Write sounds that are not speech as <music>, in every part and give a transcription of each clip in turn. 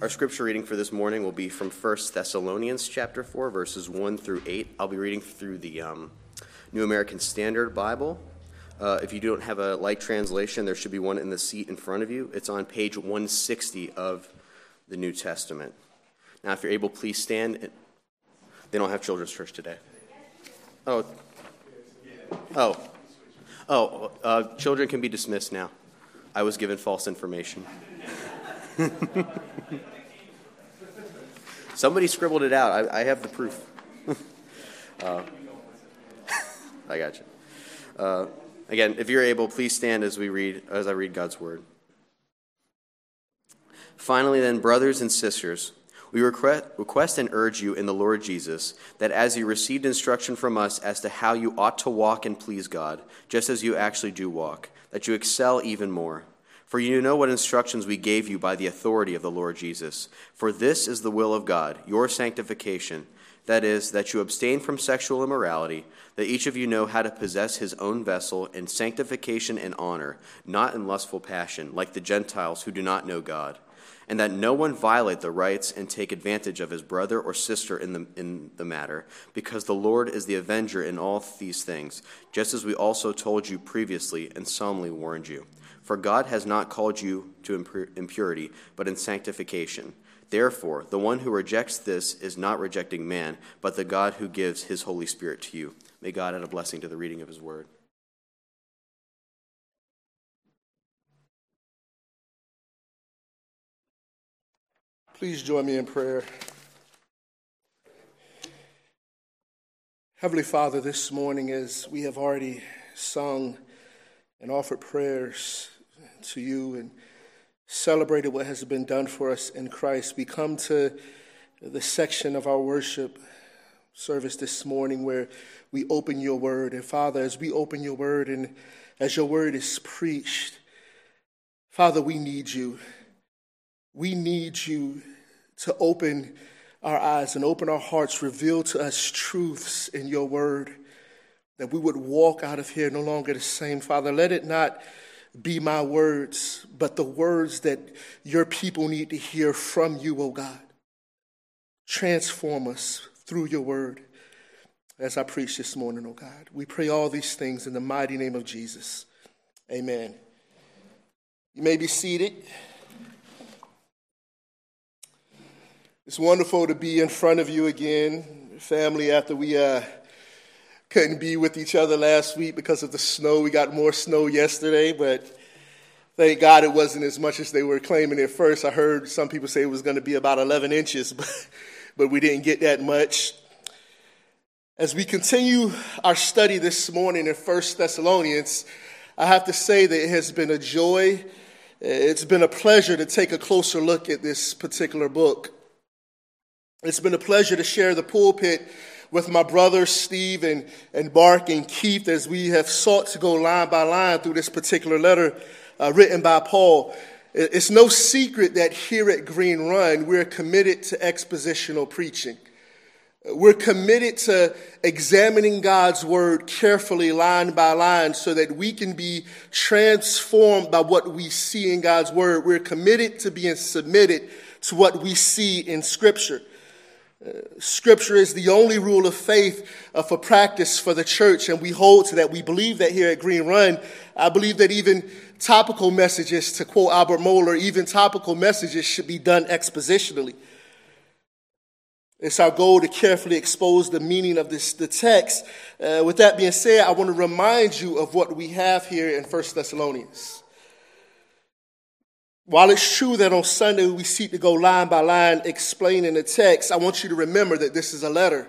Our scripture reading for this morning will be from 1 Thessalonians chapter 4, verses 1 through 8. I'll be reading through the um, New American Standard Bible. Uh, if you don't have a light translation, there should be one in the seat in front of you. It's on page 160 of the New Testament. Now, if you're able, please stand. They don't have children's church today. Oh. Oh. Oh, uh, children can be dismissed now. I was given false information. <laughs> Somebody scribbled it out. I, I have the proof. <laughs> uh, <laughs> I got you. Uh, again, if you're able, please stand as we read as I read God's word. Finally, then, brothers and sisters, we request and urge you in the Lord Jesus that as you received instruction from us as to how you ought to walk and please God, just as you actually do walk, that you excel even more. For you know what instructions we gave you by the authority of the Lord Jesus. For this is the will of God, your sanctification. That is, that you abstain from sexual immorality, that each of you know how to possess his own vessel in sanctification and honor, not in lustful passion, like the Gentiles who do not know God and that no one violate the rights and take advantage of his brother or sister in the, in the matter, because the Lord is the avenger in all these things, just as we also told you previously and solemnly warned you. For God has not called you to impurity, but in sanctification. Therefore, the one who rejects this is not rejecting man, but the God who gives his Holy Spirit to you. May God add a blessing to the reading of his word. Please join me in prayer. Heavenly Father, this morning, as we have already sung and offered prayers to you and celebrated what has been done for us in Christ, we come to the section of our worship service this morning where we open your word. And Father, as we open your word and as your word is preached, Father, we need you. We need you to open our eyes and open our hearts, reveal to us truths in your word, that we would walk out of here no longer the same. Father, let it not be my words, but the words that your people need to hear from you, O God. Transform us through your word as I preach this morning, O God. We pray all these things in the mighty name of Jesus. Amen. You may be seated. It's wonderful to be in front of you again, family, after we uh, couldn't be with each other last week because of the snow. We got more snow yesterday, but thank God it wasn't as much as they were claiming at first. I heard some people say it was going to be about 11 inches, <laughs> but, but we didn't get that much. As we continue our study this morning in 1 Thessalonians, I have to say that it has been a joy. It's been a pleasure to take a closer look at this particular book. It's been a pleasure to share the pulpit with my brothers Steve and, and Mark and Keith as we have sought to go line by line through this particular letter uh, written by Paul. It's no secret that here at Green Run, we're committed to expositional preaching. We're committed to examining God's word carefully, line by line, so that we can be transformed by what we see in God's word. We're committed to being submitted to what we see in Scripture. Scripture is the only rule of faith uh, for practice for the church, and we hold to that. We believe that here at Green Run. I believe that even topical messages, to quote Albert Mohler, even topical messages should be done expositionally. It's our goal to carefully expose the meaning of this, the text. Uh, with that being said, I want to remind you of what we have here in 1 Thessalonians. While it's true that on Sunday we seek to go line by line explaining the text, I want you to remember that this is a letter.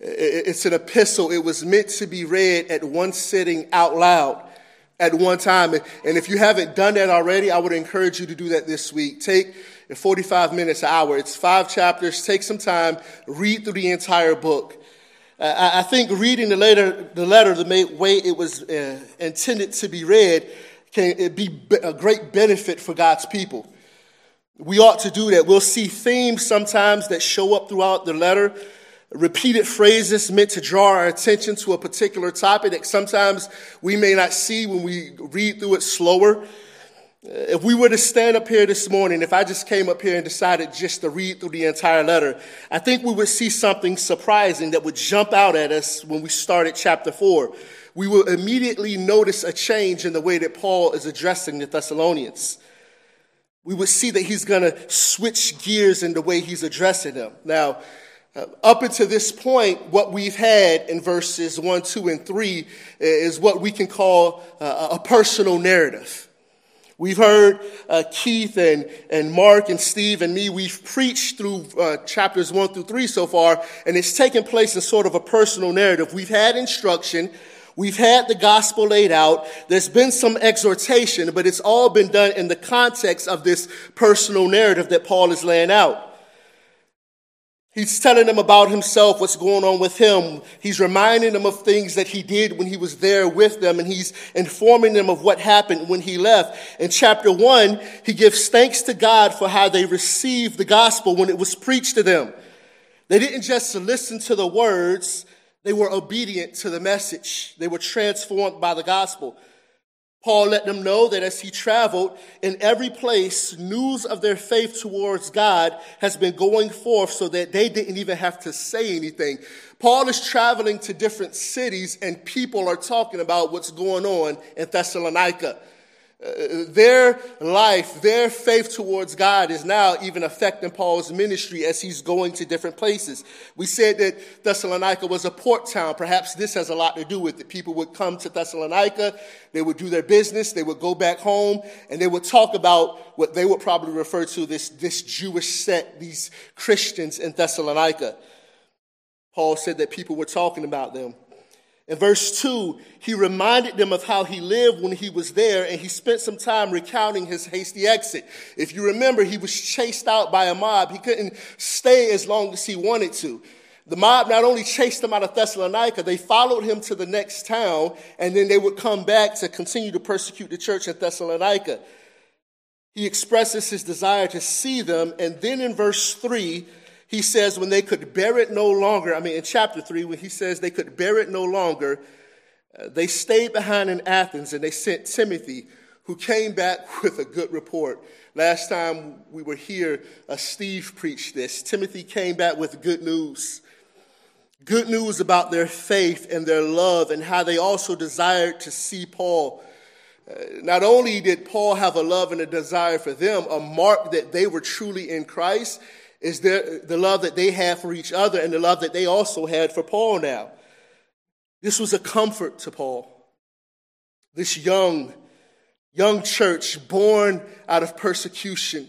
It's an epistle. It was meant to be read at one sitting out loud at one time. And if you haven't done that already, I would encourage you to do that this week. Take 45 minutes, an hour. It's five chapters. Take some time, read through the entire book. I think reading the letter, the letter the way it was uh, intended to be read can be a great benefit for God's people. We ought to do that. We'll see themes sometimes that show up throughout the letter, repeated phrases meant to draw our attention to a particular topic that sometimes we may not see when we read through it slower. If we were to stand up here this morning, if I just came up here and decided just to read through the entire letter, I think we would see something surprising that would jump out at us when we started chapter 4. We will immediately notice a change in the way that Paul is addressing the Thessalonians. We would see that he's going to switch gears in the way he's addressing them. Now, uh, up until this point, what we've had in verses 1, 2, and 3 is what we can call uh, a personal narrative. We've heard uh, Keith and, and Mark and Steve and me, we've preached through uh, chapters one through three so far, and it's taken place in sort of a personal narrative. We've had instruction, we've had the gospel laid out, there's been some exhortation, but it's all been done in the context of this personal narrative that Paul is laying out. He's telling them about himself, what's going on with him. He's reminding them of things that he did when he was there with them, and he's informing them of what happened when he left. In chapter one, he gives thanks to God for how they received the gospel when it was preached to them. They didn't just listen to the words, they were obedient to the message. They were transformed by the gospel. Paul let them know that as he traveled in every place, news of their faith towards God has been going forth so that they didn't even have to say anything. Paul is traveling to different cities and people are talking about what's going on in Thessalonica. Their life, their faith towards God is now even affecting Paul's ministry as he's going to different places. We said that Thessalonica was a port town. Perhaps this has a lot to do with it. People would come to Thessalonica, they would do their business, they would go back home, and they would talk about what they would probably refer to this, this Jewish sect, these Christians in Thessalonica. Paul said that people were talking about them. In verse 2, he reminded them of how he lived when he was there, and he spent some time recounting his hasty exit. If you remember, he was chased out by a mob. He couldn't stay as long as he wanted to. The mob not only chased him out of Thessalonica, they followed him to the next town, and then they would come back to continue to persecute the church in Thessalonica. He expresses his desire to see them, and then in verse 3, he says when they could bear it no longer, I mean, in chapter 3, when he says they could bear it no longer, uh, they stayed behind in Athens and they sent Timothy, who came back <laughs> with a good report. Last time we were here, uh, Steve preached this. Timothy came back with good news. Good news about their faith and their love and how they also desired to see Paul. Uh, not only did Paul have a love and a desire for them, a mark that they were truly in Christ, is their, the love that they had for each other and the love that they also had for Paul now. This was a comfort to Paul. This young, young church born out of persecution,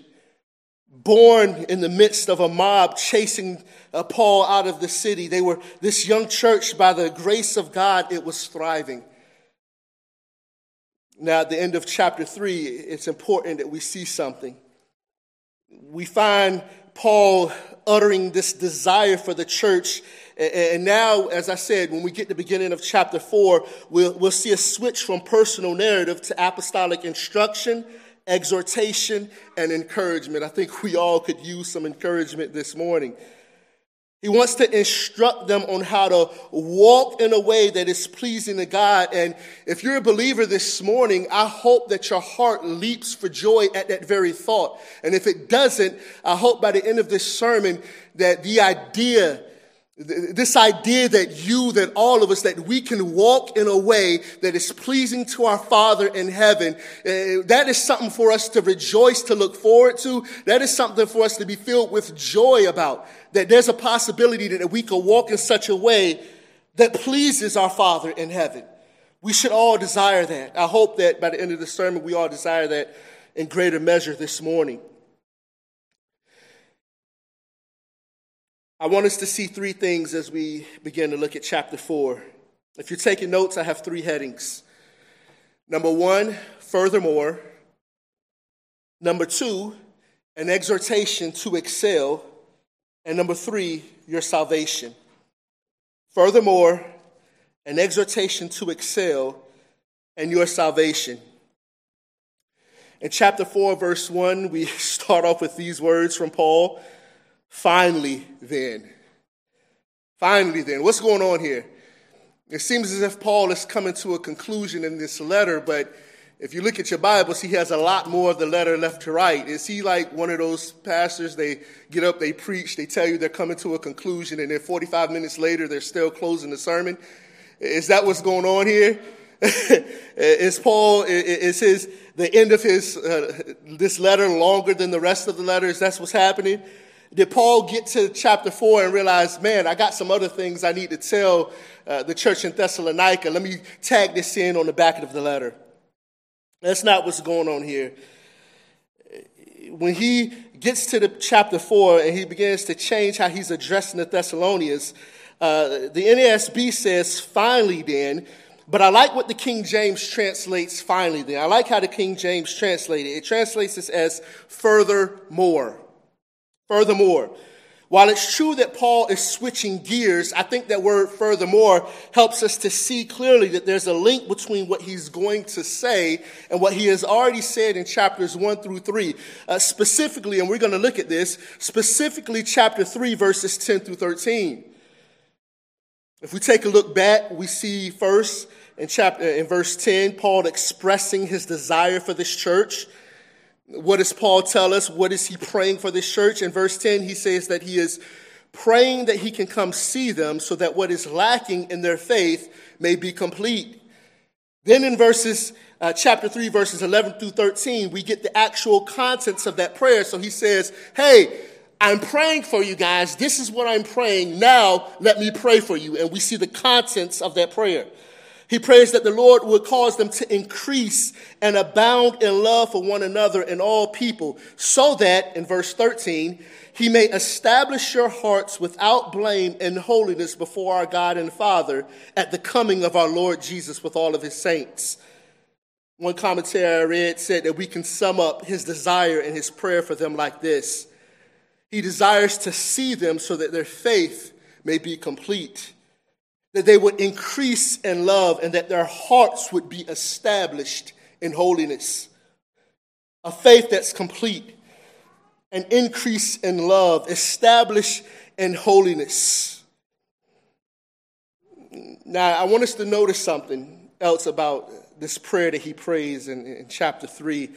born in the midst of a mob chasing uh, Paul out of the city. They were this young church, by the grace of God, it was thriving. Now, at the end of chapter 3, it's important that we see something. We find Paul uttering this desire for the church. And now, as I said, when we get to the beginning of chapter 4, we'll, we'll see a switch from personal narrative to apostolic instruction, exhortation, and encouragement. I think we all could use some encouragement this morning. He wants to instruct them on how to walk in a way that is pleasing to God. And if you're a believer this morning, I hope that your heart leaps for joy at that very thought. And if it doesn't, I hope by the end of this sermon that the idea this idea that you, that all of us, that we can walk in a way that is pleasing to our Father in heaven, uh, that is something for us to rejoice, to look forward to. That is something for us to be filled with joy about. That there's a possibility that we can walk in such a way that pleases our Father in heaven. We should all desire that. I hope that by the end of the sermon, we all desire that in greater measure this morning. I want us to see three things as we begin to look at chapter 4. If you're taking notes, I have three headings. Number one, furthermore. Number two, an exhortation to excel. And number three, your salvation. Furthermore, an exhortation to excel and your salvation. In chapter 4, verse 1, we <laughs> start off with these words from Paul. Finally, then. Finally, then. What's going on here? It seems as if Paul is coming to a conclusion in this letter, but if you look at your Bibles, he has a lot more of the letter left to write. Is he like one of those pastors? They get up, they preach, they tell you they're coming to a conclusion, and then 45 minutes later, they're still closing the sermon? Is that what's going on here? <laughs> is Paul, is his, the end of his, uh, this letter longer than the rest of the letters? That's what's happening? Did Paul get to chapter 4 and realize, man, I got some other things I need to tell uh, the church in Thessalonica? Let me tag this in on the back of the letter. That's not what's going on here. When he gets to the chapter 4 and he begins to change how he's addressing the Thessalonians, uh, the NASB says, finally then, but I like what the King James translates finally then. I like how the King James translated it. It translates this as furthermore. Furthermore. While it's true that Paul is switching gears, I think that word furthermore helps us to see clearly that there's a link between what he's going to say and what he has already said in chapters 1 through 3. Uh, specifically, and we're going to look at this, specifically chapter 3, verses 10 through 13. If we take a look back, we see first in chapter in verse 10, Paul expressing his desire for this church. What does Paul tell us? What is he praying for this church? In verse 10, he says that he is praying that he can come see them so that what is lacking in their faith may be complete. Then in verses, uh, chapter 3, verses 11 through 13, we get the actual contents of that prayer. So he says, Hey, I'm praying for you guys. This is what I'm praying. Now let me pray for you. And we see the contents of that prayer. He prays that the Lord would cause them to increase and abound in love for one another and all people, so that, in verse 13, he may establish your hearts without blame and holiness before our God and Father at the coming of our Lord Jesus with all of his saints. One commentary I read said that we can sum up his desire and his prayer for them like this He desires to see them so that their faith may be complete that they would increase in love and that their hearts would be established in holiness. A faith that's complete, an increase in love, established in holiness. Now, I want us to notice something else about this prayer that he prays in, in chapter 3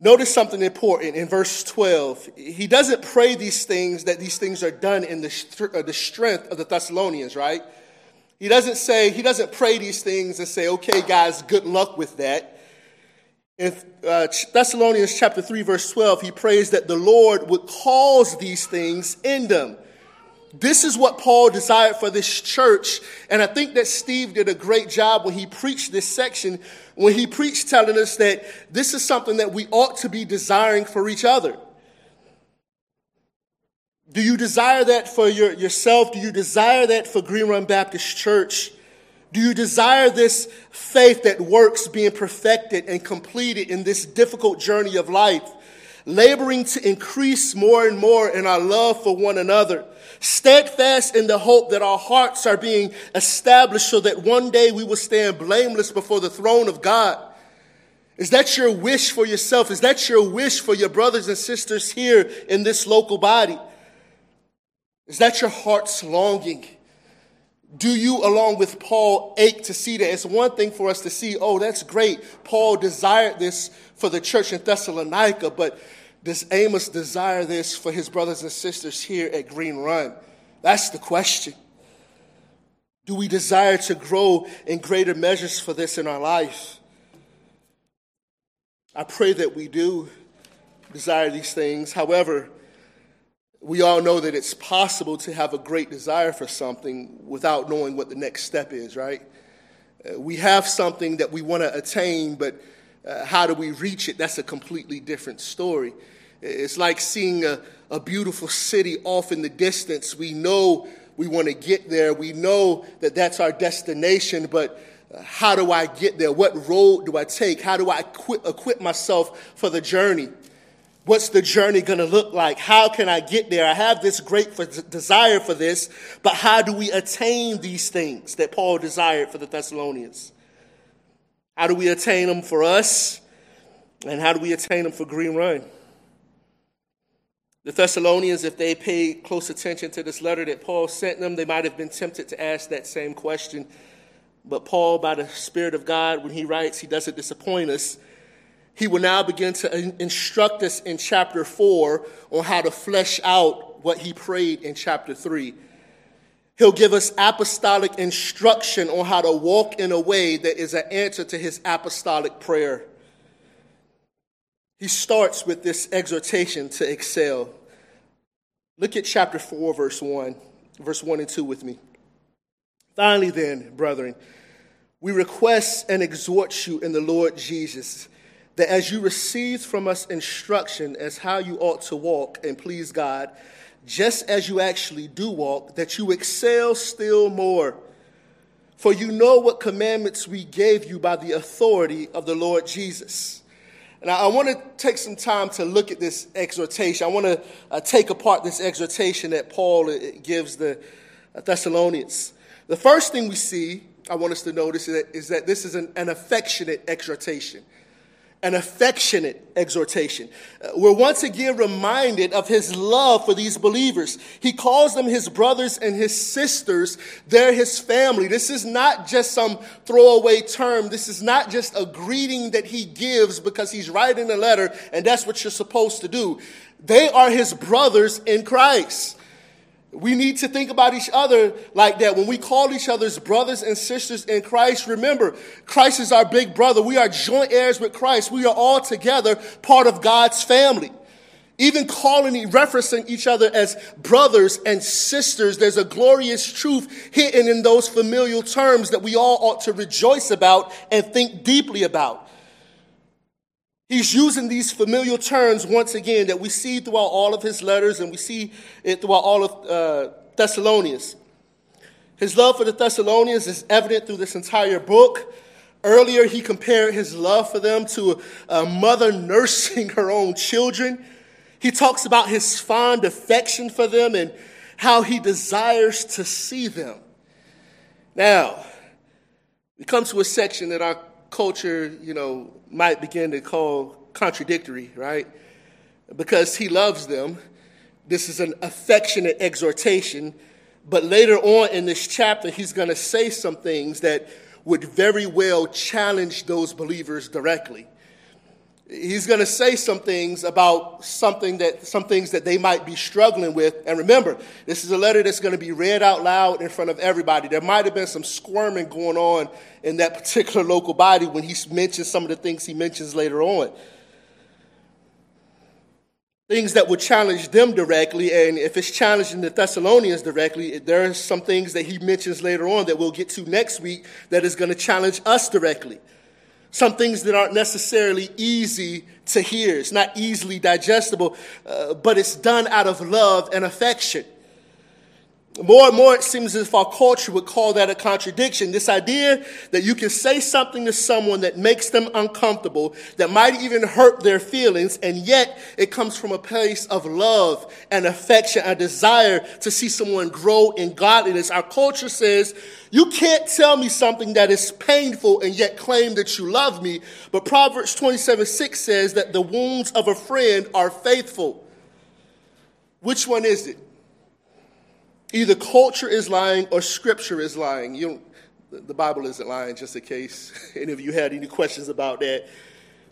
Notice something important in verse 12. He doesn't pray these things that these things are done in the, uh, the strength of the Thessalonians, right? He doesn't say, he doesn't pray these things and say, okay, guys, good luck with that. In uh, Thessalonians chapter 3, verse 12, he prays that the Lord would cause these things in them. This is what Paul desired for this church. And I think that Steve did a great job when he preached this section, when he preached telling us that this is something that we ought to be desiring for each other. Do you desire that for your, yourself? Do you desire that for Green Run Baptist Church? Do you desire this faith that works being perfected and completed in this difficult journey of life? Laboring to increase more and more in our love for one another steadfast in the hope that our hearts are being established so that one day we will stand blameless before the throne of God. Is that your wish for yourself? Is that your wish for your brothers and sisters here in this local body? Is that your heart's longing? Do you, along with Paul, ache to see that? It's one thing for us to see, oh, that's great. Paul desired this for the church in Thessalonica, but does Amos desire this for his brothers and sisters here at Green Run? That's the question. Do we desire to grow in greater measures for this in our life? I pray that we do desire these things. However, we all know that it's possible to have a great desire for something without knowing what the next step is, right? Uh, we have something that we want to attain, but uh, how do we reach it? That's a completely different story. It's like seeing a, a beautiful city off in the distance. We know we want to get there. We know that that's our destination, but uh, how do I get there? What road do I take? How do I equip, equip myself for the journey? What's the journey going to look like? How can I get there? I have this great for, desire for this, but how do we attain these things that Paul desired for the Thessalonians? How do we attain them for us? And how do we attain them for Green Run? The Thessalonians, if they paid close attention to this letter that Paul sent them, they might have been tempted to ask that same question But Paul, by the Spirit of God, when he writes, he doesn't disappoint us. He will now begin to instruct us in chapter 4 on how to flesh out what he prayed in chapter 3. He'll give us apostolic instruction on how to walk in a way that is an answer to his apostolic prayer. He starts with this exhortation to excel. Look at chapter 4, verse 1, verse 1 and 2 with me. Finally, then, brethren, we request and exhort you in the Lord Jesus that as you received from us instruction as how you ought to walk and please God, just as you actually do walk, that you excel still more. For you know what commandments we gave you by the authority of the Lord Jesus. And I, want to take some time to look at this exhortation. I want to uh, take apart this exhortation that Paul uh, gives the uh, Thessalonians. The first thing we see, I want us to notice, is that, is that this is an, an affectionate exhortation an affectionate exhortation. Uh, we're once again reminded of his love for these believers. He calls them his brothers and his sisters. They're his family. This is not just some throwaway term. This is not just a greeting that he gives because he's writing a letter and that's what you're supposed to do. They are his brothers in Christ. We need to think about each other like that. When we call each other's brothers and sisters in Christ, remember, Christ is our big brother. We are joint heirs with Christ. We are all together part of God's family. Even calling, referencing each other as brothers and sisters, there's a glorious truth hidden in those familial terms that we all ought to rejoice about and think deeply about. He's using these familiar terms once again that we see throughout all of his letters and we see it throughout all of uh, Thessalonians. His love for the Thessalonians is evident through this entire book. Earlier, he compared his love for them to a mother nursing <laughs> her own children. He talks about his fond affection for them and how he desires to see them. Now, we come to a section that our culture, you know, might begin to call contradictory, right? Because he loves them. This is an affectionate exhortation. But later on in this chapter, he's going to say some things that would very well challenge those believers directly he's going to say some things about something that some things that they might be struggling with. And remember this is a letter that's going to be read out loud in front of everybody. There might have been some squirming going on in that <laughs> particular local body when he mentions some of the things he mentions later on. Things that would challenge them directly and if it's challenging the thessalonians directly there are some things that he mentions later on that we'll get to next week that is going to challenge us directly some things that aren't necessarily easy to hear. It's not easily digestible, uh, but it's done out of love and affection. More and more, it seems as if our culture would call that a contradiction. This idea that you can say something to someone that makes them uncomfortable, that might even hurt their feelings, and yet it comes from a place of love and affection, a desire to see someone grow in godliness. Our culture says, you can't tell me something that is painful and yet claim that you love me. But Proverbs 27 6 says that the wounds of a friend are faithful. Which one is it? Either culture is lying or scripture is lying. You the Bible isn't lying, just in case <laughs> any of you had any questions about that.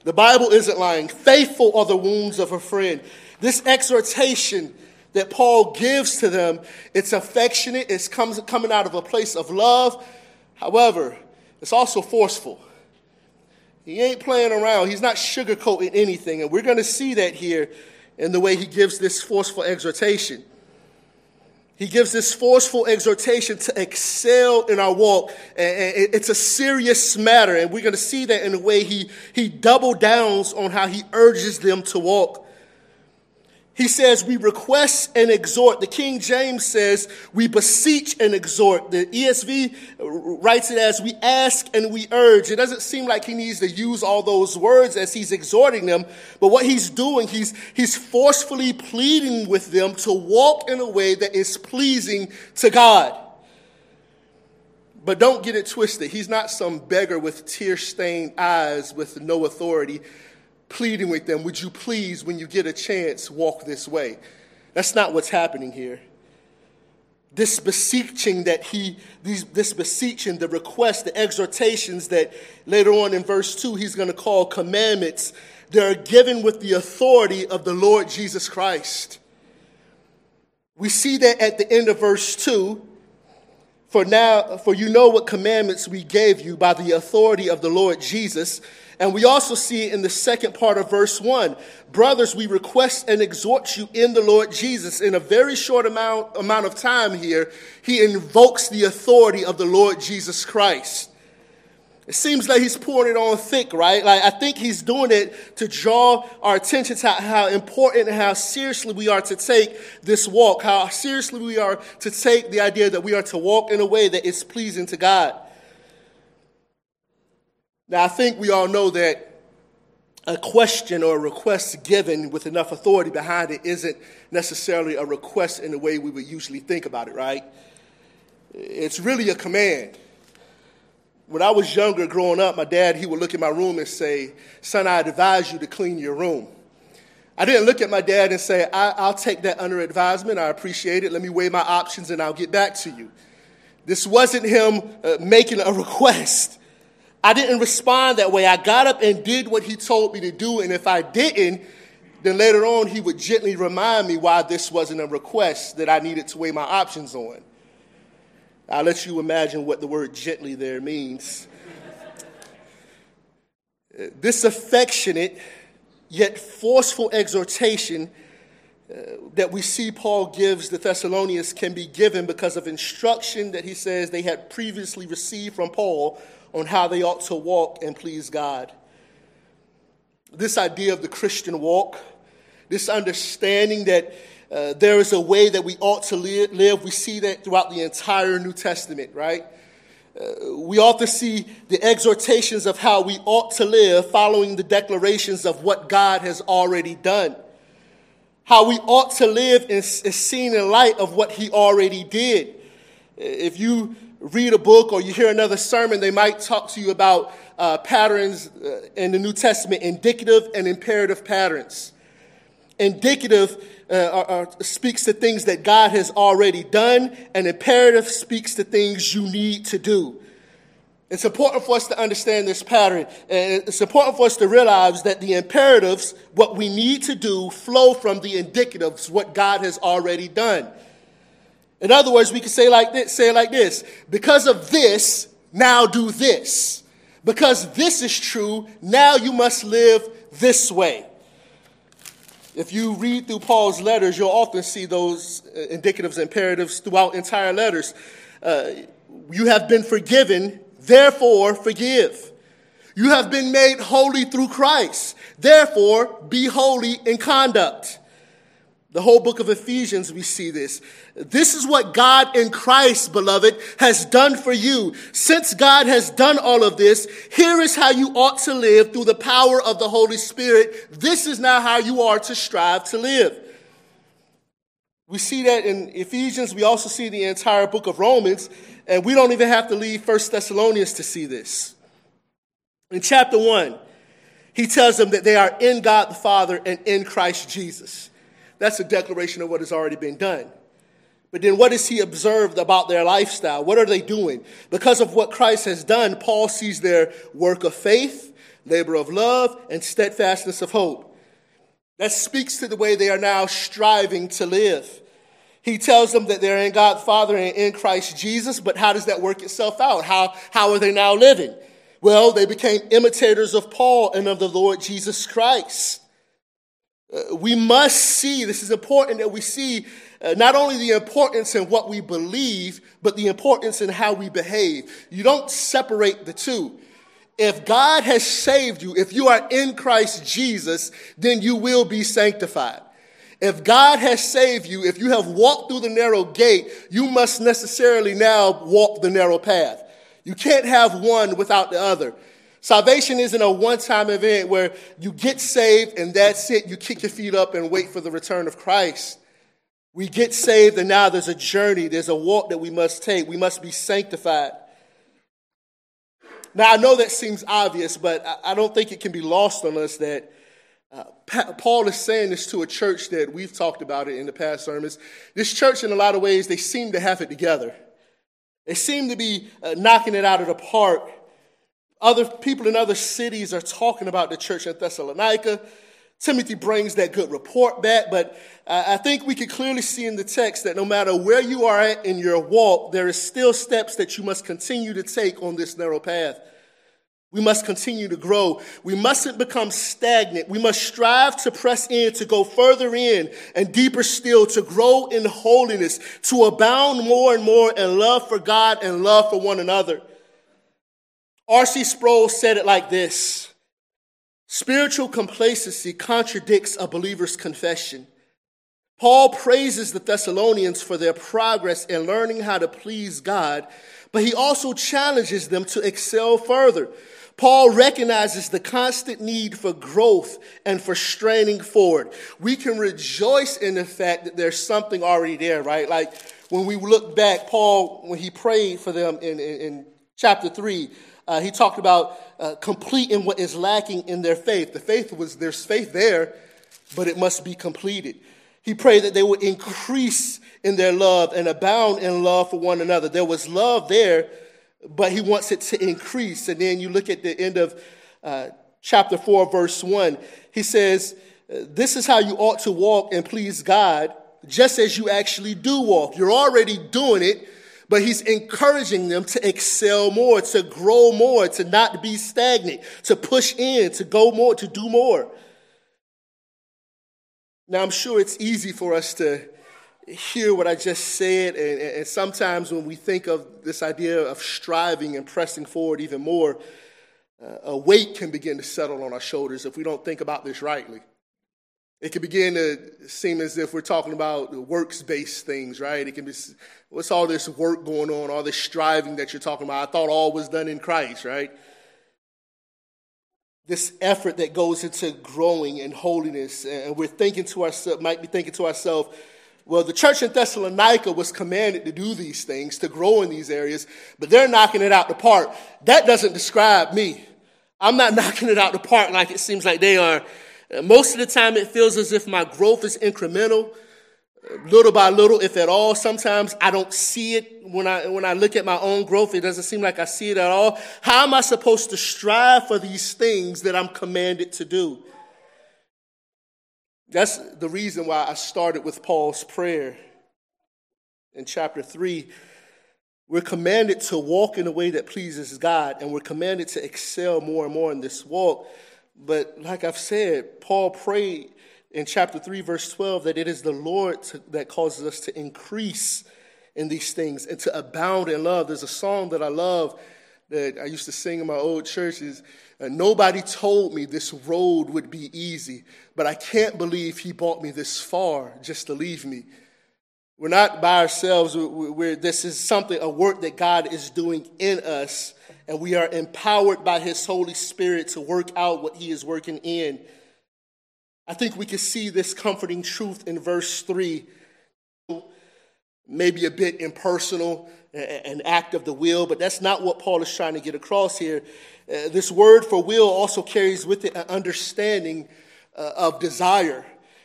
The Bible isn't lying. Faithful are the wounds of a friend. This exhortation that Paul gives to them, it's affectionate, it's comes, coming out of a place of love. However, it's also forceful. He ain't playing around, he's not sugarcoating anything. And we're going to see that here in the way he gives this forceful exhortation. He gives this forceful exhortation to excel in our walk. And it's a serious matter, and we're going to see that in the way he, he double downs on how he urges them to walk. He says, We request and exhort. The King James says, We beseech and exhort. The ESV writes it as, We ask and we urge. It doesn't seem like he needs to use all those words as he's exhorting them, but what he's doing, he's, he's forcefully pleading with them to walk in a way that is pleasing to God. But don't get it twisted. He's not some beggar with tear stained eyes with no authority pleading with them, Would you please, when you get a chance, walk this way? That's not what's happening here. this beseeching that he, these, this beseeching, the request, the exhortations that later on in verse 2 he's going to call commandments, they're given with the authority of the Lord Jesus Christ. We see that at the end of verse 2. For now, for you know what commandments we gave you by the authority of the Lord Jesus. And we also see in the second part of verse 1. Brothers, we request and exhort you in the Lord Jesus. In a very short amount, amount of time here, he invokes the authority of the Lord Jesus Christ. It seems like he's pouring it on thick, right? Like I think he's doing it to draw our attention to how important and how seriously we are to take this walk, how seriously we are to take the idea that we are to walk in a way that is pleasing to God. Now, I think we all know that a question or a request given with enough authority behind it isn't necessarily a request in the way we would usually think about it, right? It's really a command when I was younger, growing up, my dad, he would look at my room and say, Son, I advise you to clean your room. I didn't look at my dad and say, I, will take that under advisement. I appreciate it. Let me weigh my options and I'll get back to you. This wasn't him uh, making a <laughs> request. I didn't respond that way. I got up and did what he told me to do. And if I didn't, then later on he would gently remind me why this wasn't a request that I needed to weigh my options on. I'll let you imagine what the word gently there means. this affectionate yet forceful exhortation that we see Paul gives the Thessalonians can be given because of instruction that he says they had previously received from Paul on how they ought to walk and please God. This idea of the Christian walk, this understanding that uh, there is a way that we ought to live. We see that throughout the entire New Testament, right? Uh, we to see the exhortations of how we ought to live following the declarations of what God has already done. How we ought to live is, seen in light of what He already did. If you read a book or you hear another sermon, they might talk to you about uh, patterns uh, in the New Testament, indicative and imperative patterns. Indicative uh, speaks to things that God has already done, and imperative speaks to things you need to do. It's important for us to understand this pattern, and it's important for us to realize that the imperatives, what we need to do, flow from the indicatives, what God has already done. In other words, we could say like this, say it like this: because of this, now do this. Because this is true, now you must live this way. If you read through Paul's letters, you'll often see those uh, indicatives, and imperatives throughout entire letters. Uh, you have been forgiven, therefore forgive. You have been made holy through Christ, therefore be holy in conduct. The whole book of Ephesians, we see this. This is what God in Christ, beloved, has done for you. Since God has done all of this, here is how you ought to live through the power of the Holy Spirit. This is now how you are to strive to live. We see that in Ephesians. We also see the entire book of Romans. And we don't even have to leave First Thessalonians to see this. In chapter 1, he tells them that they are in God the Father and in Christ Jesus. That's a declaration of what has already been done. But then what is he observed about their lifestyle? What are they doing? Because of what Christ has done, Paul sees their work of faith, labor of love, and steadfastness of hope. That speaks to the way they are now striving to live. He tells them that they're in God Father and in Christ Jesus, but how does that work itself out? How, how are they now living? Well, they became imitators of Paul and of the Lord Jesus Christ. Uh, we must see, this is important that we see uh, not only the importance in what we believe, but the importance in how we behave. You don't separate the two. If God has saved you, if you are in Christ Jesus, then you will be sanctified. If God has saved you, if you have walked through the narrow gate, you must necessarily now walk the narrow path. You can't have one without the other. Salvation isn't a one time event where you get saved and that's it. You kick your feet up and wait for the return of Christ. We get saved and now there's a journey, there's a walk that we must take. We must be sanctified. Now, I know that seems obvious, but I don't think it can be lost on us that Paul is saying this to a church that we've talked about it in the past sermons. This church, in a lot of ways, they seem to have it together. They seem to be uh, knocking it out of the park. Other people in other cities are talking about the church in Thessalonica. Timothy brings that good report back, but uh, I think we can clearly see in the text that no matter where you are at in your walk, there is still steps that you must continue to take on this narrow path. We must continue to grow. We mustn't become stagnant. We must strive to press in, to go further in and deeper still, to grow in holiness, to abound more and more in love for God and love for one another. R.C. Sproul said it like this Spiritual complacency contradicts a believer's confession. Paul praises the Thessalonians for their progress in learning how to please God, but he also challenges them to excel further. Paul recognizes the constant need for growth and for straining forward. We can rejoice in the fact that there's something already there, right? Like when we look back, Paul, when he prayed for them in, in, in chapter 3, uh, he talked about uh, completing what is lacking in their faith. The faith was, there's faith there, but it must be completed. He prayed that they would increase in their love and abound in love for one another. There was love there, but he wants it to increase. And then you look at the end of uh, chapter 4, verse 1. He says, This is how you ought to walk and please God, just as you actually do walk. You're already doing it but he's encouraging them to excel more, to grow more, to not be stagnant, to push in, to go more, to do more. Now, I'm sure it's easy for us to hear what I just said, and, and sometimes when we think of this idea of striving and pressing forward even more, uh, a weight can begin to settle on our shoulders if we don't think about this rightly. It can begin to seem as if we're talking about works based things, right? It can be, what's all this work going on, all this striving that you're talking about? I thought all was done in Christ, right? This effort that goes into growing in holiness, and we're thinking to ourselves, might be thinking to ourselves, well, the church in Thessalonica was commanded to do these things, to grow in these areas, but they're knocking it out the park. That doesn't describe me. I'm not <laughs> knocking it out the park like it seems like they are uh, most of the time, it feels as if my growth is incremental, uh, little by little, if at all. Sometimes I don't see it when I, when I look at my own growth. It doesn't seem like I see it at all. How am I supposed to strive for these things that I'm commanded to do? That's the reason why I started with Paul's prayer in chapter 3. We're commanded to walk in a way that pleases God, and we're commanded to excel more and more in this walk. But like I've said, Paul prayed in chapter 3, verse 12, that it is the Lord to, that causes us to increase in these things and to abound in love. There's a song that I love that I used to sing in my old churches. Uh, Nobody told me this road would be easy, but I can't believe he brought me this far just to leave me. We're not by ourselves. We're, we're, this is something, a work that God is doing in us and we are empowered by His Holy Spirit to work out what He is working in. I think we can see this comforting truth in verse 3. Maybe a bit impersonal, an act of the will, but that's not what Paul is trying to get across here. Uh, this word for will also carries with it an understanding uh, of desire.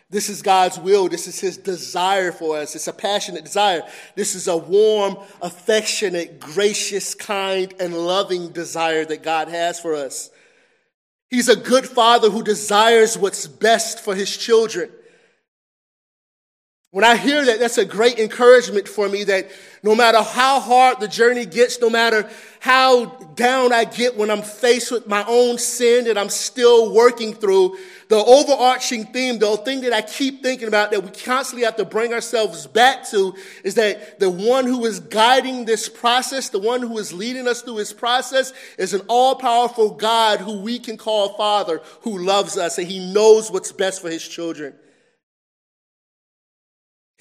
This is God's will. This is His desire for us. It's a passionate desire. This is a warm, affectionate, gracious, kind, and loving desire that God has for us. He's a good father who desires what's best for his children. When I hear that, that's a great encouragement for me that no matter how hard the journey gets, no matter how down I get when I'm faced with my own sin that I'm still working through, the overarching theme, the thing that I keep thinking about that we constantly have to bring ourselves back to is that the one who is guiding this process, the one who is leading us through this process is an all powerful God who we can call Father, who loves us and he knows what's best for his children.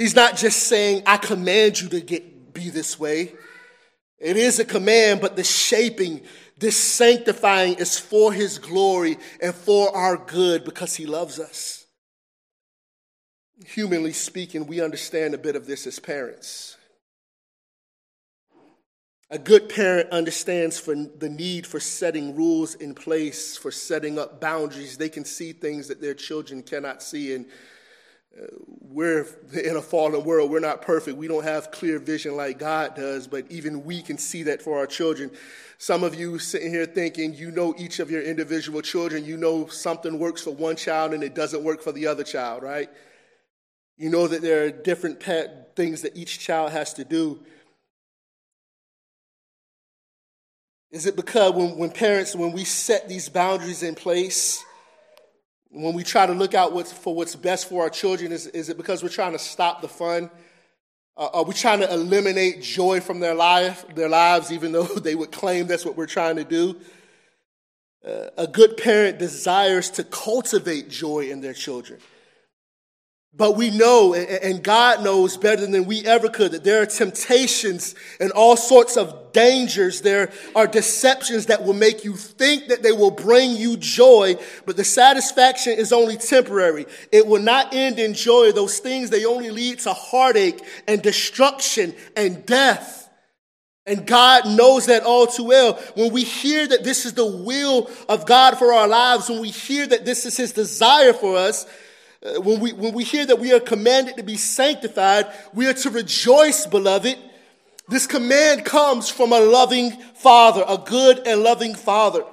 He's not just saying, I command you to get, be this way. It is a command, but the shaping, this sanctifying is for his glory and for our good because he loves us. Humanly speaking, we understand a bit of this as parents. A good parent understands for the need for setting rules in place, for setting up boundaries. They can see things that their children cannot see. And we're in a fallen world. We're not perfect. We don't have clear vision like God does, but even we can see that for our children. Some of you sitting here thinking you know each of your individual children. You know something works for one child and it doesn't work for the other child, right? You know that there are different things that each child has to do. Is it because when, when parents, when we set these boundaries in place, when we try to look out what's, for what's best for our children, is, is it because we're trying to stop the fun? Uh, are we trying to eliminate joy from their life, their lives, even though <laughs> they would claim that's what we're trying to do? Uh, a good parent desires to cultivate joy in their children. But we know, and God knows better than we ever could, that there are temptations and all sorts of dangers. There are deceptions that will make you think that they will bring you joy, but the satisfaction is only temporary. It will not end in joy. Those things, they only lead to heartache and destruction and death. And God knows that all too well. When we hear that this is the will of God for our lives, when we hear that this is His desire for us, when, we, when we hear that we are commanded to be sanctified, we are to rejoice, beloved. This command comes from a loving father, a good and loving father.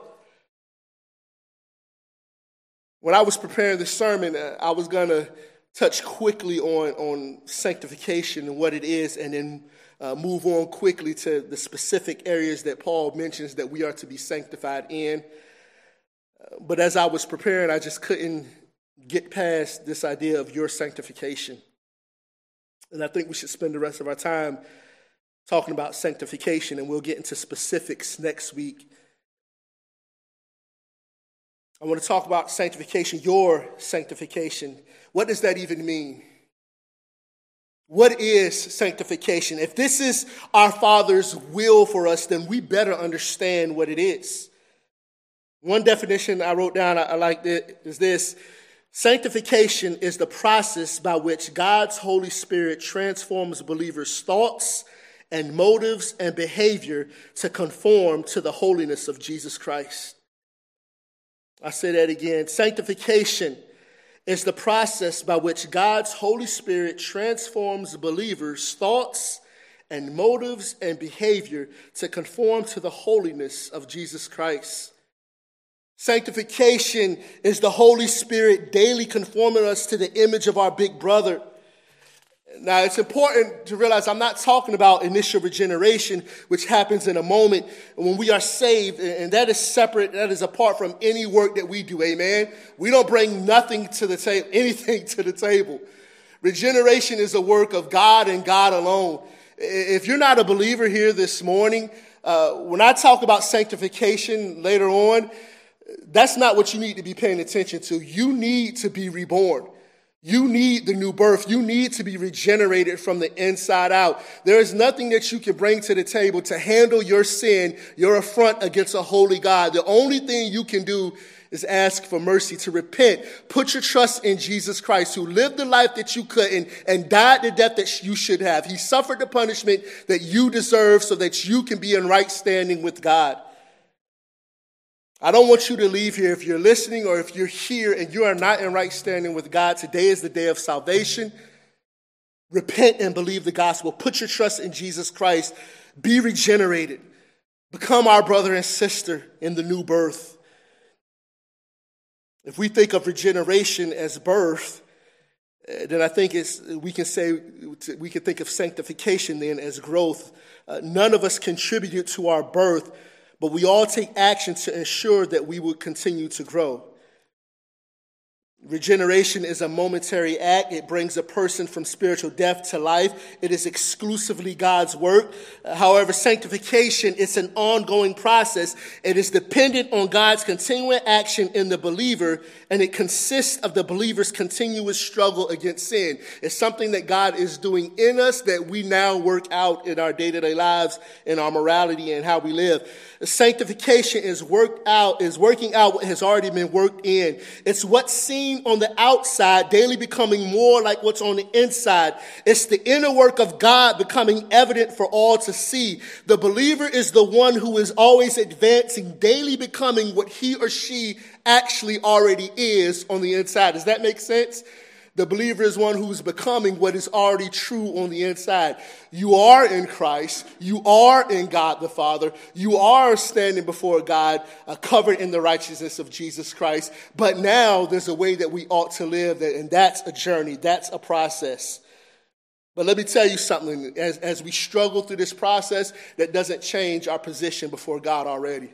When I was preparing this sermon, uh, I was going to touch quickly on, on sanctification and what it is, and then uh, move on quickly to the specific areas that Paul mentions that we are to be sanctified in. Uh, but as I was preparing, I just couldn't get past this idea of your sanctification. And I think we should spend the rest of our time talking about sanctification, and we'll get into specifics next week. I want to talk about sanctification, your sanctification. What does that even mean? What is sanctification? If this is our Father's will for us, then we better understand what it is. One definition I wrote down, I, like it, is this Sanctification is the process by which God's Holy Spirit transforms believers' thoughts and motives and behavior to conform to the holiness of Jesus Christ. I say that again. Sanctification is the process by which God's Holy Spirit transforms believers' thoughts and motives and behavior to conform to the holiness of Jesus Christ. Sanctification is the Holy Spirit daily conforming us to the image of our big brother. Now, it's important to realize I'm not talking about initial regeneration, which happens in a moment when we are saved, and that is separate, that is apart from any work that we do. Amen. We don't bring nothing to the table, <laughs> anything to the table. Regeneration is a work of God and God alone. If you're not a believer here this morning, uh, when I talk about sanctification later on, that's not what you need to be paying attention to. You need to be reborn. You need the new birth. You need to be regenerated from the inside out. There is nothing that you can bring to the table to handle your sin, your affront against a holy God. The only thing you can do is ask for mercy, to repent. Put your trust in Jesus Christ, who lived the life that you couldn't and died the death that you should have. He suffered the punishment that you deserve so that you can be in right standing with God. I don't want you to leave here if you're listening or if you're here and you are not in right standing with God. Today is the day of salvation. Repent and believe the gospel. Put your trust in Jesus Christ. Be regenerated. Become our brother and sister in the new birth. If we think of regeneration as birth, eh, then I think it's, we can say we can think of sanctification then as growth. Uh, none of us contributed to our birth but we all take action to ensure that we will continue to grow. Regeneration is a momentary act. It brings a person from spiritual death to life. It is exclusively God's work. However, sanctification is an ongoing process. It is dependent on God's continuing action in the believer, and it consists of the believer's continuous struggle against sin. It's something that God is doing in us that we now work out in our day to day lives, in our morality, and how we live. Sanctification is worked out, is working out what has already been worked in. It's what seems seen on the outside daily becoming more like what's on the inside. It's the inner work of God becoming evident for all to see. The believer is the one who is always advancing, daily becoming what he or she actually already is on the inside. Does that make sense? The believer is one who's becoming what is already true on the inside. You are in Christ. You are in God the Father. You are standing before God, uh, covered in the righteousness of Jesus Christ. But now there's a way that we ought to live, and that's a journey. That's a process. But let me tell you something. As, as we struggle through this process, that doesn't change our position before God already.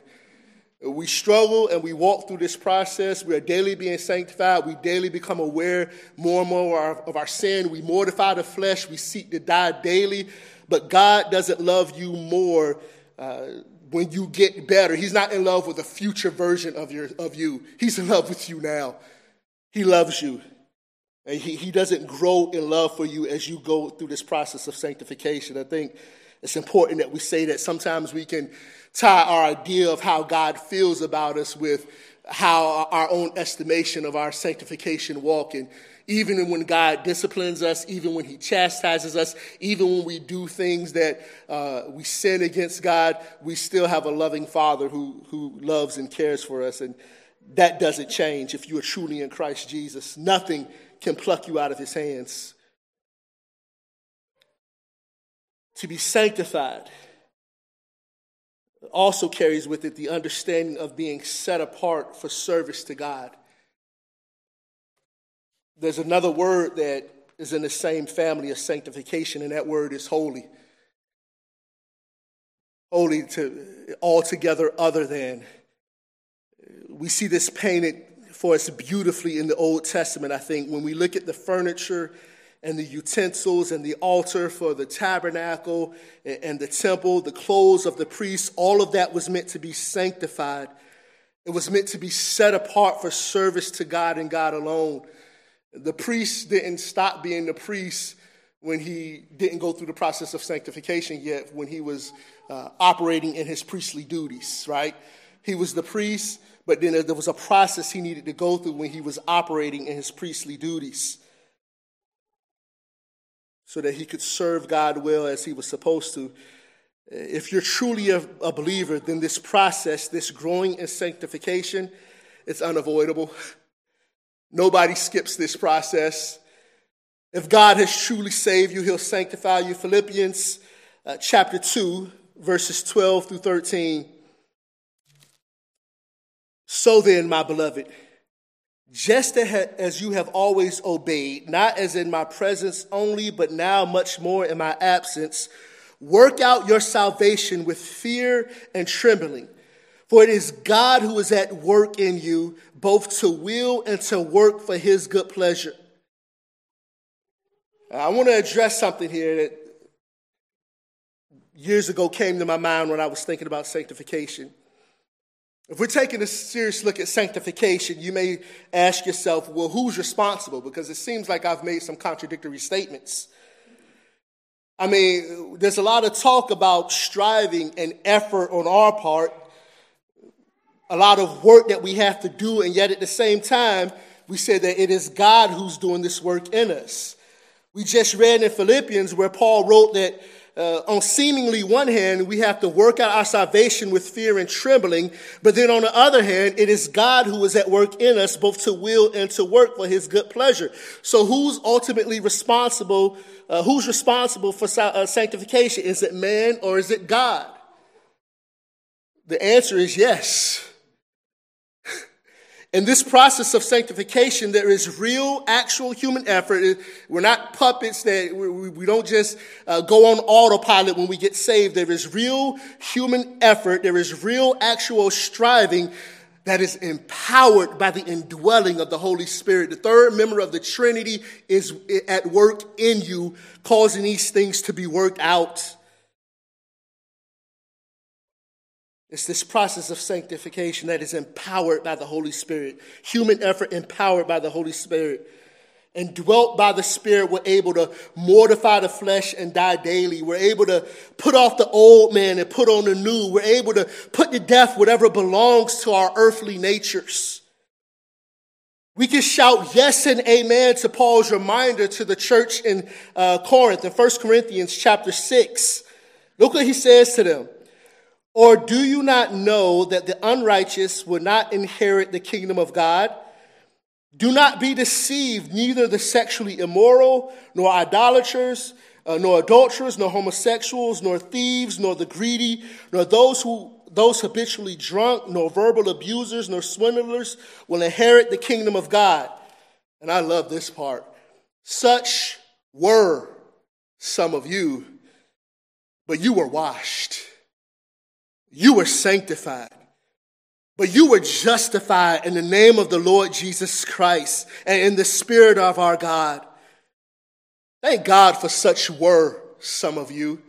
We struggle and we walk through this process. We are daily being sanctified. We daily become aware more and more of our, of our sin. We mortify the flesh. We seek to die daily. But God doesn't love you more uh, when you get better. He's not in love with a future version of, your, of you, He's in love with you now. He loves you. And he, he doesn't grow in love for you as you go through this process of sanctification. I think it's important that we say that sometimes we can tie our idea of how God feels about us with how our own estimation of our sanctification walk. And even when God disciplines us, even when He chastises us, even when we do things that uh, we sin against God, we still have a loving Father who, who loves and cares for us. And that doesn't change if you are truly in Christ Jesus. Nothing can pluck you out of His hands. To be sanctified also carries with it the understanding of being set apart for service to God. There's another word that is in the same family of sanctification, and that word is holy. Holy to altogether other than. We see this painted for us beautifully in the Old Testament, I think, when we look at the furniture and the utensils and the altar for the tabernacle and the temple, the clothes of the priests, all of that was meant to be sanctified. It was meant to be set apart for service to God and God alone. The priest didn't stop being the priest when he didn't go through the process of sanctification yet, when he was uh, operating in his priestly duties, right? He was the priest, but then there was a process he needed to go through when he was operating in his priestly duties so that he could serve God well as he was supposed to. If you're truly a, a believer, then this process, this growing in sanctification, it's unavoidable. Nobody skips this process. If God has truly saved you, he'll sanctify you. Philippians uh, chapter 2, verses 12 through 13. So then, my beloved, just as you have always obeyed, not as in my presence only, but now much more in my absence, work out your salvation with fear and trembling. For it is God who is at work in you, both to will and to work for his good pleasure. I want to address something here that years ago came to my mind when I was thinking about sanctification. If we're taking a serious look at sanctification, you may ask yourself, well, who's responsible? Because it seems like I've made some contradictory statements. I mean, there's a lot of talk about striving and effort on our part, a lot of work that we have to do, and yet at the same time, we say that it is God who's doing this work in us. We just read in Philippians where Paul wrote that uh, on seemingly one hand, we have to work out our salvation with fear and trembling. But then on the other hand, it is God who is at work in us, both to will and to work for his good pleasure. So who's ultimately responsible? Uh, who's responsible for uh, sanctification? Is it man or is it God? The answer is yes. In this process of sanctification, there is real, actual human effort. We're not puppets that we don't just uh, go on autopilot when we get saved. There is real human effort. There is real, actual striving that is empowered by the indwelling of the Holy Spirit. The third member of the Trinity is at work in you, causing these things to be worked out. It's this process of sanctification that is empowered by the Holy Spirit. Human effort empowered by the Holy Spirit. And dwelt by the Spirit, we're able to mortify the flesh and die daily. We're able to put off the old man and put on the new. We're able to put to death whatever belongs to our earthly natures. We can shout yes and amen to Paul's reminder to the church in uh, Corinth in 1 Corinthians chapter 6. Look what he says to them. Or do you not know that the unrighteous will not inherit the kingdom of God? Do not be deceived, neither the sexually immoral, nor idolaters, uh, nor adulterers, nor homosexuals, nor thieves, nor the greedy, nor those who those habitually drunk, nor verbal abusers, nor swindlers will inherit the kingdom of God. And I love this part. Such were some of you, but you were washed. You were sanctified. But you were justified in the name of the Lord Jesus Christ and in the Spirit of our God. Thank God for such were some of you.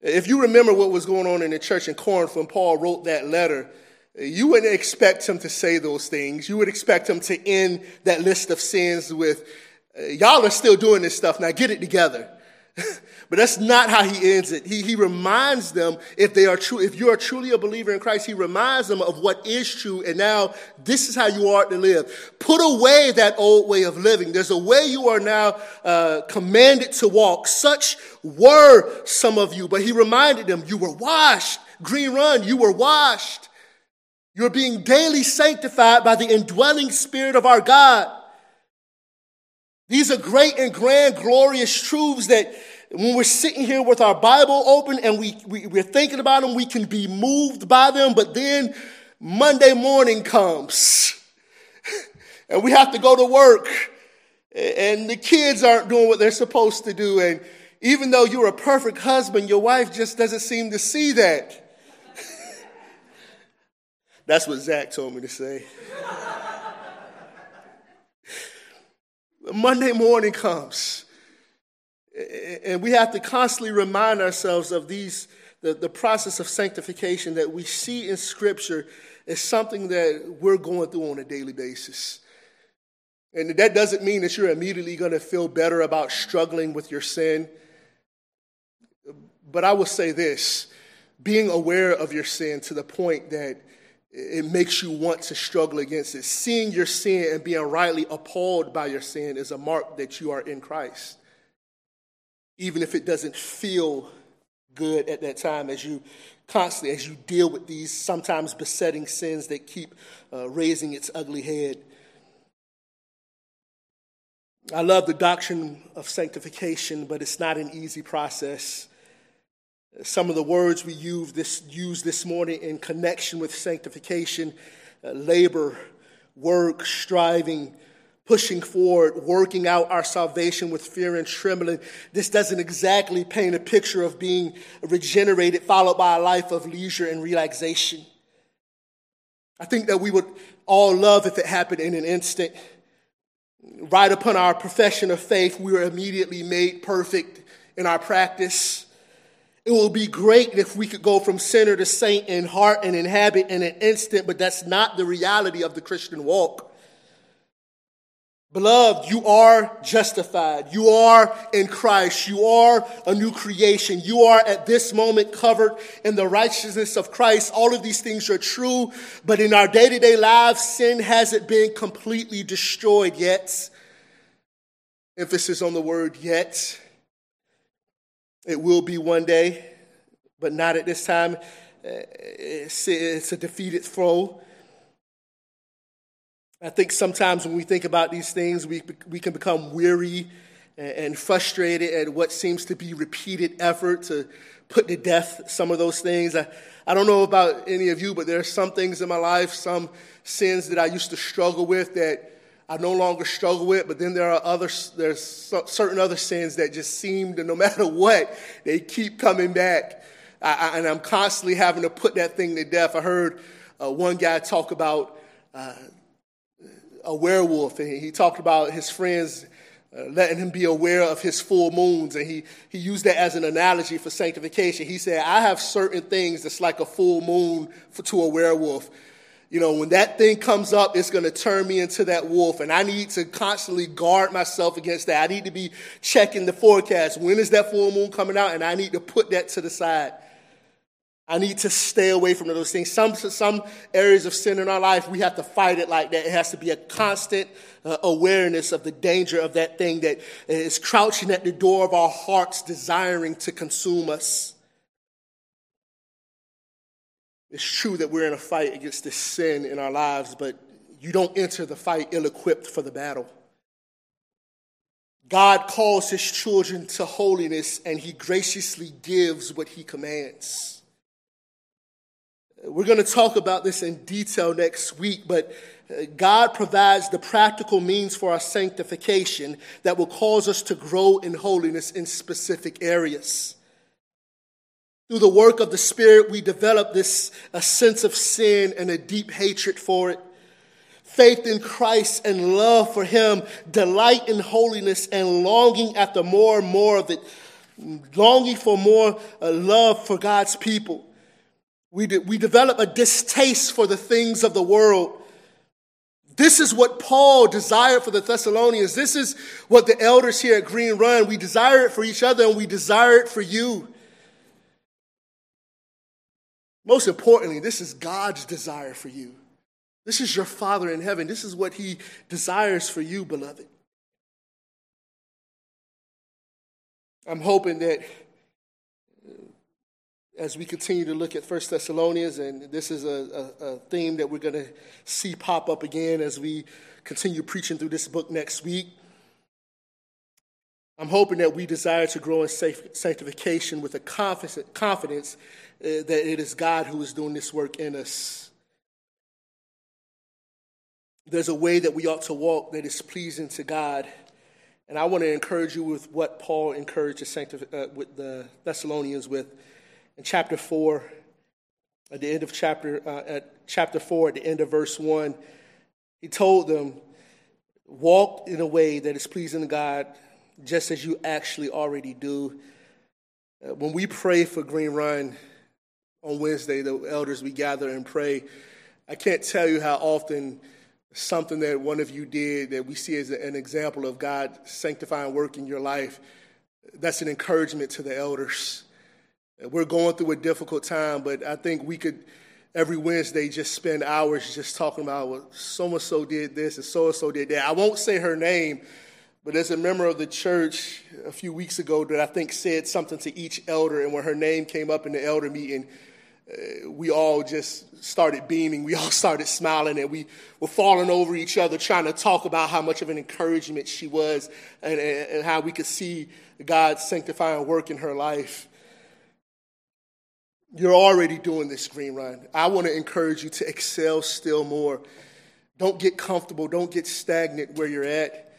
If you remember what was going on in the church in Corinth when Paul wrote that letter, you wouldn't expect him to say those things. You would expect him to end that list of sins with, Y'all are still doing this stuff, now get it together. <laughs> but that's not how he ends it. He, he reminds them, if they are true, if you are truly a believer in Christ, he reminds them of what is true, and now this is how you are to live. Put away that old way of living. There's a way you are now uh, commanded to walk. Such were some of you, but he reminded them, you were washed. Green Run, you were washed. You're being daily sanctified by the indwelling spirit of our God. These are great and grand, glorious truths that when we're sitting here with our Bible open and we, we, we're thinking about them, we can be moved by them, but then Monday morning comes <laughs> and we have to go to work and the kids aren't doing what they're supposed to do. And even though you're a perfect husband, your wife just doesn't seem to see that. <laughs> That's what Zach told me to say. <laughs> Monday morning comes, and we have to constantly remind ourselves of these the, the process of sanctification that we see in Scripture is something that we're going through on a daily basis. And that doesn't mean that you're immediately going to feel better about struggling with your sin. But I will say this being aware of your sin to the point that it makes you want to struggle against it. Seeing your sin and being rightly appalled by your sin is a mark that you are in Christ. Even if it doesn't feel good at that time as you constantly, as you deal with these sometimes besetting sins that keep uh, raising its ugly head. I love the doctrine of sanctification, but it's not an easy process. Some of the words we use this, use this morning in connection with sanctification uh, labor, work, striving, pushing forward, working out our salvation with fear and trembling. This doesn't exactly paint a picture of being regenerated, followed by a life of leisure and relaxation. I think that we would all love if it happened in an instant. Right upon our profession of faith, we were immediately made perfect in our practice. It will be great if we could go from sinner to saint in heart and in habit in an instant, but that's not the reality of the Christian walk. Beloved, you are justified. You are in Christ. You are a new creation. You are at this moment covered in the righteousness of Christ. All of these things are true, but in our day to day lives, sin hasn't been completely destroyed yet. Emphasis on the word yet. It will be one day, but not at this time. Eh, it's, a defeated foe. I think sometimes when we think about these things, we, we can become weary and frustrated at what seems to be repeated effort to put to death some of those things. I, I don't know about any of you, but there are some things in my life, some sins that I used to struggle with that I no longer struggle with, but then there are other, there's certain other sins that just seem to, no <laughs> matter what, they keep coming back. I, I, and I'm constantly having to put that thing to death. I heard uh, one guy talk about uh, a werewolf, and he talked about his friends uh, letting him be aware of his full moons. And he, he used that as an analogy for sanctification. He said, I have certain things that's like a full moon for, to a werewolf. You know, when that thing comes up, it's going to turn me into that wolf. And I need to constantly guard myself against that. I need to be checking the forecast. When is that full moon coming out? And I need to put that to the side. I need to stay away from those things. Some, some areas of sin in our life, we have to fight it like that. It has to be a constant uh, awareness of the danger of that thing that is crouching at the door of our hearts, desiring to consume us. It's true that we're in a fight against this sin in our lives, but you don't enter the fight ill equipped for the battle. God calls his children to holiness and he graciously gives what he commands. We're going to talk about this in detail next week, but uh, God provides the practical means for our sanctification that will cause us to grow in holiness in specific areas. Through the work of the Spirit, we develop this a sense of sin and a deep hatred for it. Faith in Christ and love for Him, delight in holiness, and longing after more and more of it, longing for more uh, love for God's people. We, de- we develop a distaste for the things of the world. This is what Paul desired for the Thessalonians. This is what the elders here at Green Run, we desire it for each other and we desire it for you. Most importantly, this is God's desire for you. This is your Father in heaven. This is what He desires for you, beloved. I'm hoping that as we continue to look at First Thessalonians, and this is a, a, a theme that we're going to see pop up again as we continue preaching through this book next week. I'm hoping that we desire to grow in sanctification with a confidence uh, that it is God who is doing this work in us. There's a way that we ought to walk that is pleasing to God. And I want to encourage you with what Paul encouraged uh, with the Thessalonians with in chapter 4, at the end of chapter, uh, at chapter 4, at the end of verse 1, he told them, Walk in a way that is pleasing to God, just as you actually already do. Uh, when we pray for Green Run on Wednesday, the elders, we gather and pray. I can't tell you how often something that one of you did that we see as an example of God sanctifying work in your life, that's an encouragement to the elders. We're going through a difficult time, but I think we could every Wednesday just spend hours just talking about well, so and so did this and so and so did that. I won't say her name, but there's a member of the church a few weeks ago that I think said something to each elder, and when her name came up in the elder meeting, uh, we all just started beaming. We all <laughs> started smiling, and we were falling over each other, trying to talk about how much of an encouragement she was and, and, and how we could see God's sanctifying work in her life. You're already doing this Green Run. I want to encourage you to excel still more. Don't get comfortable, don't get stagnant where you're at.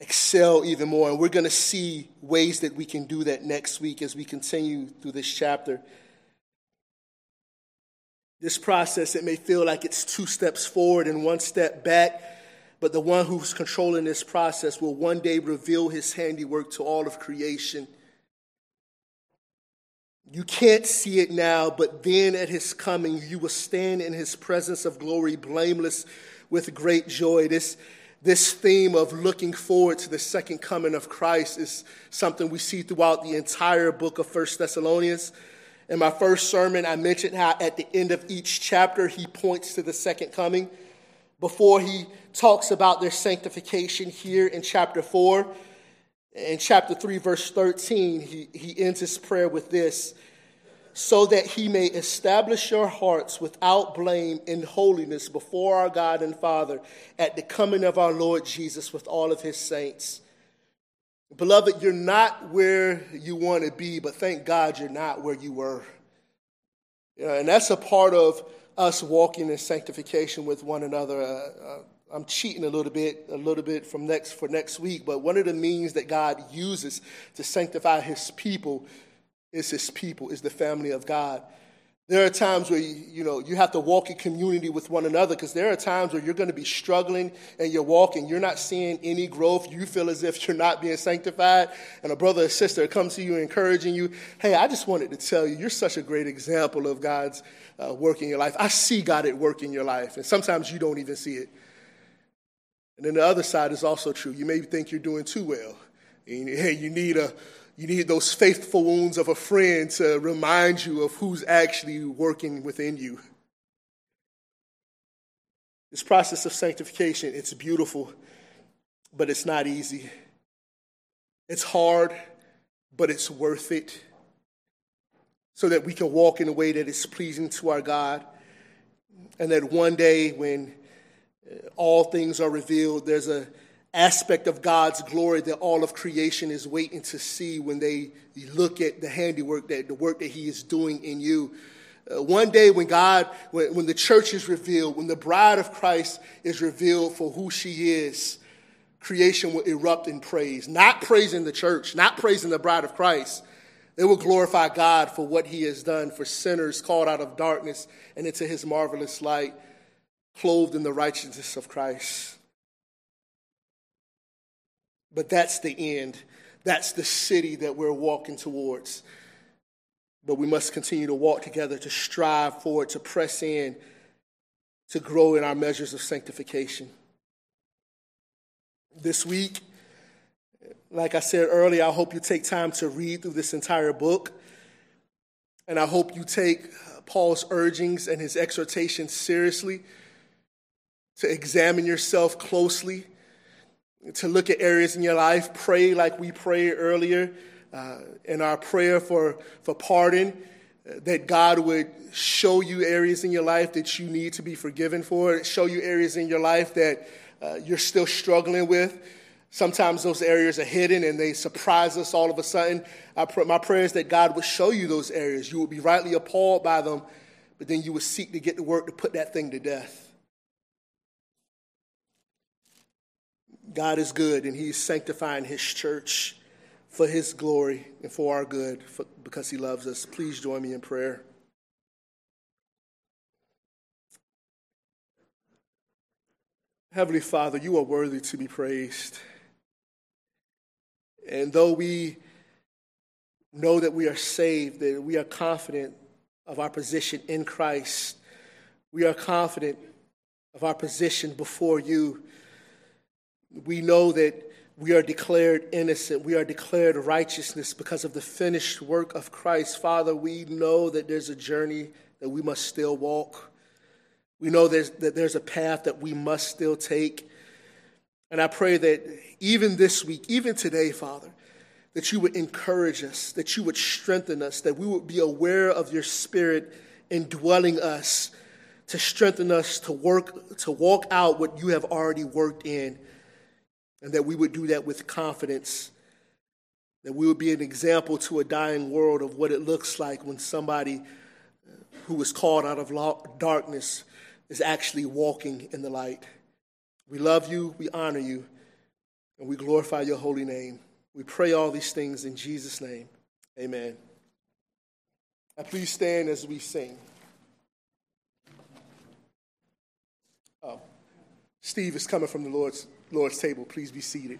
Excel even more. And we're going to see ways that we can do that next week as we continue through this chapter. This process, it may feel like it's two steps forward and one step back, but the one who's controlling this process will one day reveal his handiwork to all of creation. You can't see it now, but then at his coming, you will stand in his presence of glory, blameless with great joy. This, this theme of looking forward to the second coming of Christ is something we see throughout the entire book of First Thessalonians. In my first sermon, I mentioned how at the end of each chapter, he points to the second coming. Before he talks about their sanctification here in chapter 4, in chapter 3, verse 13, he, he ends his prayer with this so that he may establish your hearts without blame in holiness before our God and Father at the coming of our Lord Jesus with all of his saints. Beloved, you're not where you want to be, but thank God you're not where you were. and that's a part of us walking in sanctification with one another. Uh, uh, I'm cheating a little bit, a little bit from next for next week, but one of the means that God uses to sanctify His people is His people, is the family of God. There are times where you, you know you have to walk in community with one another because there are times where you're going to be struggling and you're walking, you're not seeing any growth. You feel as if you're not being sanctified, and a brother or sister comes to you encouraging you. Hey, I just wanted to tell you, you're such a great example of God's uh, work in your life. I see God at work in your life, and sometimes you don't even see it. And then the other side is also true. You may think you're doing too well. And, <laughs> hey, you need a you need those faithful wounds of a friend to remind you of who's actually working within you. This process of sanctification, it's beautiful, but it's not easy. It's hard, but it's worth it so that we can walk in a way that is pleasing to our God. And that one day when all things are revealed, there's a aspect of God's glory that all of creation is waiting to see when they look at the handiwork that the work that He is doing in you. Uh, one day when God, when, when the church is revealed, when the bride of Christ is revealed for who she is, creation will erupt in praise. Not praising the church, not praising the bride of Christ. They will glorify God for what He has done for sinners called out of darkness and into His marvelous light, clothed in the righteousness of Christ. But that's the end. That's the city that we're walking towards. But we must continue to walk together, to strive forward, to press in, to grow in our measures of sanctification. This week, like I said earlier, I hope you take time to read through this entire book. And I hope you take Paul's urgings and his exhortations seriously, to examine yourself closely to look at areas in your life, pray like we prayed earlier uh, in our prayer for, for pardon, uh, that God would show you areas in your life that you need to be forgiven for, show you areas in your life that uh, you're still struggling with. Sometimes those areas are hidden and they surprise us all of a sudden. Pr- my prayer is that God would show you those areas. You would be rightly appalled by them, but then you would seek to get to work to put that thing to death. God is good and He's sanctifying His church for His glory and for our good for, because He loves us. Please join me in prayer. Heavenly Father, you are worthy to be praised. And though we know that we are saved, that we are confident of our position in Christ, we are confident of our position before you we know that we are declared innocent. We are declared righteousness because of the finished work of Christ. Father, we know that there's a journey that we must still walk. We know there's, that there's a path that we must still take. And I pray that even this week, even today, Father, that you would encourage us, that you would strengthen us, that we would be aware of your spirit indwelling us to strengthen us to work, to walk out what you have already worked in and that we would do that with confidence, that we would be an example to a dying world of what it looks like when somebody uh, who is called out of darkness is actually walking in the light. We love you, we honor you, and we glorify your holy name. We pray all these things in Jesus' name. Amen. Now please stand as we sing. Oh, Steve is coming from the Lord's Lord's table. Please be seated.